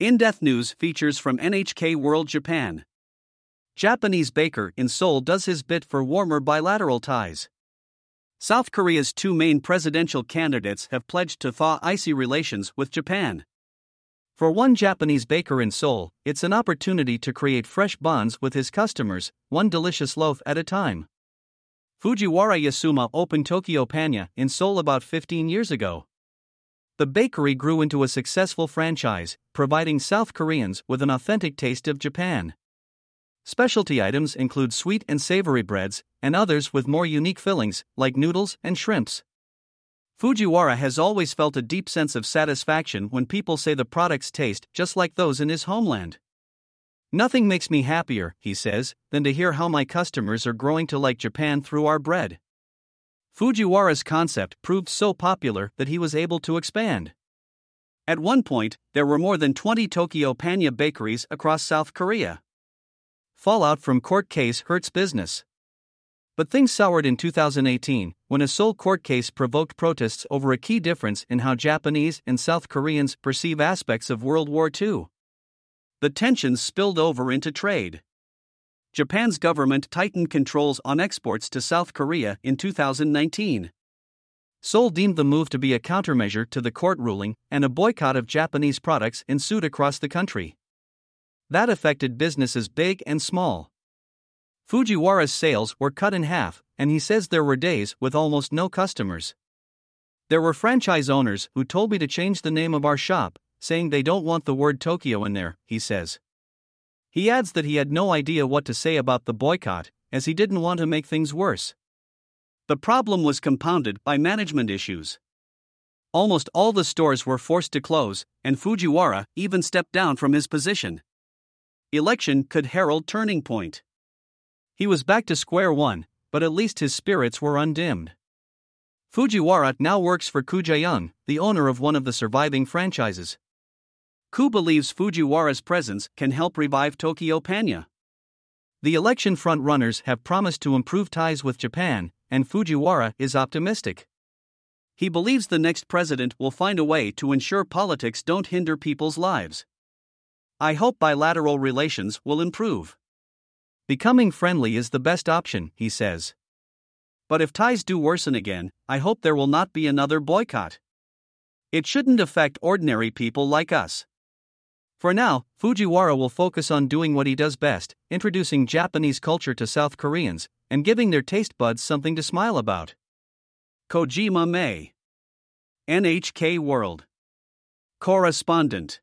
In Depth News features from NHK World Japan. Japanese baker in Seoul does his bit for warmer bilateral ties. South Korea's two main presidential candidates have pledged to thaw icy relations with Japan. For one Japanese baker in Seoul, it's an opportunity to create fresh bonds with his customers, one delicious loaf at a time. Fujiwara Yasuma opened Tokyo Panya in Seoul about 15 years ago. The bakery grew into a successful franchise, providing South Koreans with an authentic taste of Japan. Specialty items include sweet and savory breads, and others with more unique fillings, like noodles and shrimps. Fujiwara has always felt a deep sense of satisfaction when people say the products taste just like those in his homeland. Nothing makes me happier, he says, than to hear how my customers are growing to like Japan through our bread. Fujiwara's concept proved so popular that he was able to expand. At one point, there were more than 20 Tokyo Panya bakeries across South Korea. Fallout from court case hurts business. But things soured in 2018 when a Seoul court case provoked protests over a key difference in how Japanese and South Koreans perceive aspects of World War II. The tensions spilled over into trade. Japan's government tightened controls on exports to South Korea in 2019. Seoul deemed the move to be a countermeasure to the court ruling, and a boycott of Japanese products ensued across the country. That affected businesses big and small. Fujiwara's sales were cut in half, and he says there were days with almost no customers. There were franchise owners who told me to change the name of our shop, saying they don't want the word Tokyo in there, he says. He adds that he had no idea what to say about the boycott, as he didn't want to make things worse. The problem was compounded by management issues. Almost all the stores were forced to close, and Fujiwara even stepped down from his position. Election could herald turning point. He was back to square one, but at least his spirits were undimmed. Fujiwara now works for Koo Jae-young, the owner of one of the surviving franchises. Koo believes Fujiwara's presence can help revive Tokyo Panya. The election front-runners have promised to improve ties with Japan, and Fujiwara is optimistic. He believes the next president will find a way to ensure politics don't hinder people's lives. I hope bilateral relations will improve. Becoming friendly is the best option, he says. But if ties do worsen again, I hope there will not be another boycott. It shouldn't affect ordinary people like us. For now, Fujiwara will focus on doing what he does best introducing Japanese culture to South Koreans and giving their taste buds something to smile about. Kojima May. NHK World. Correspondent.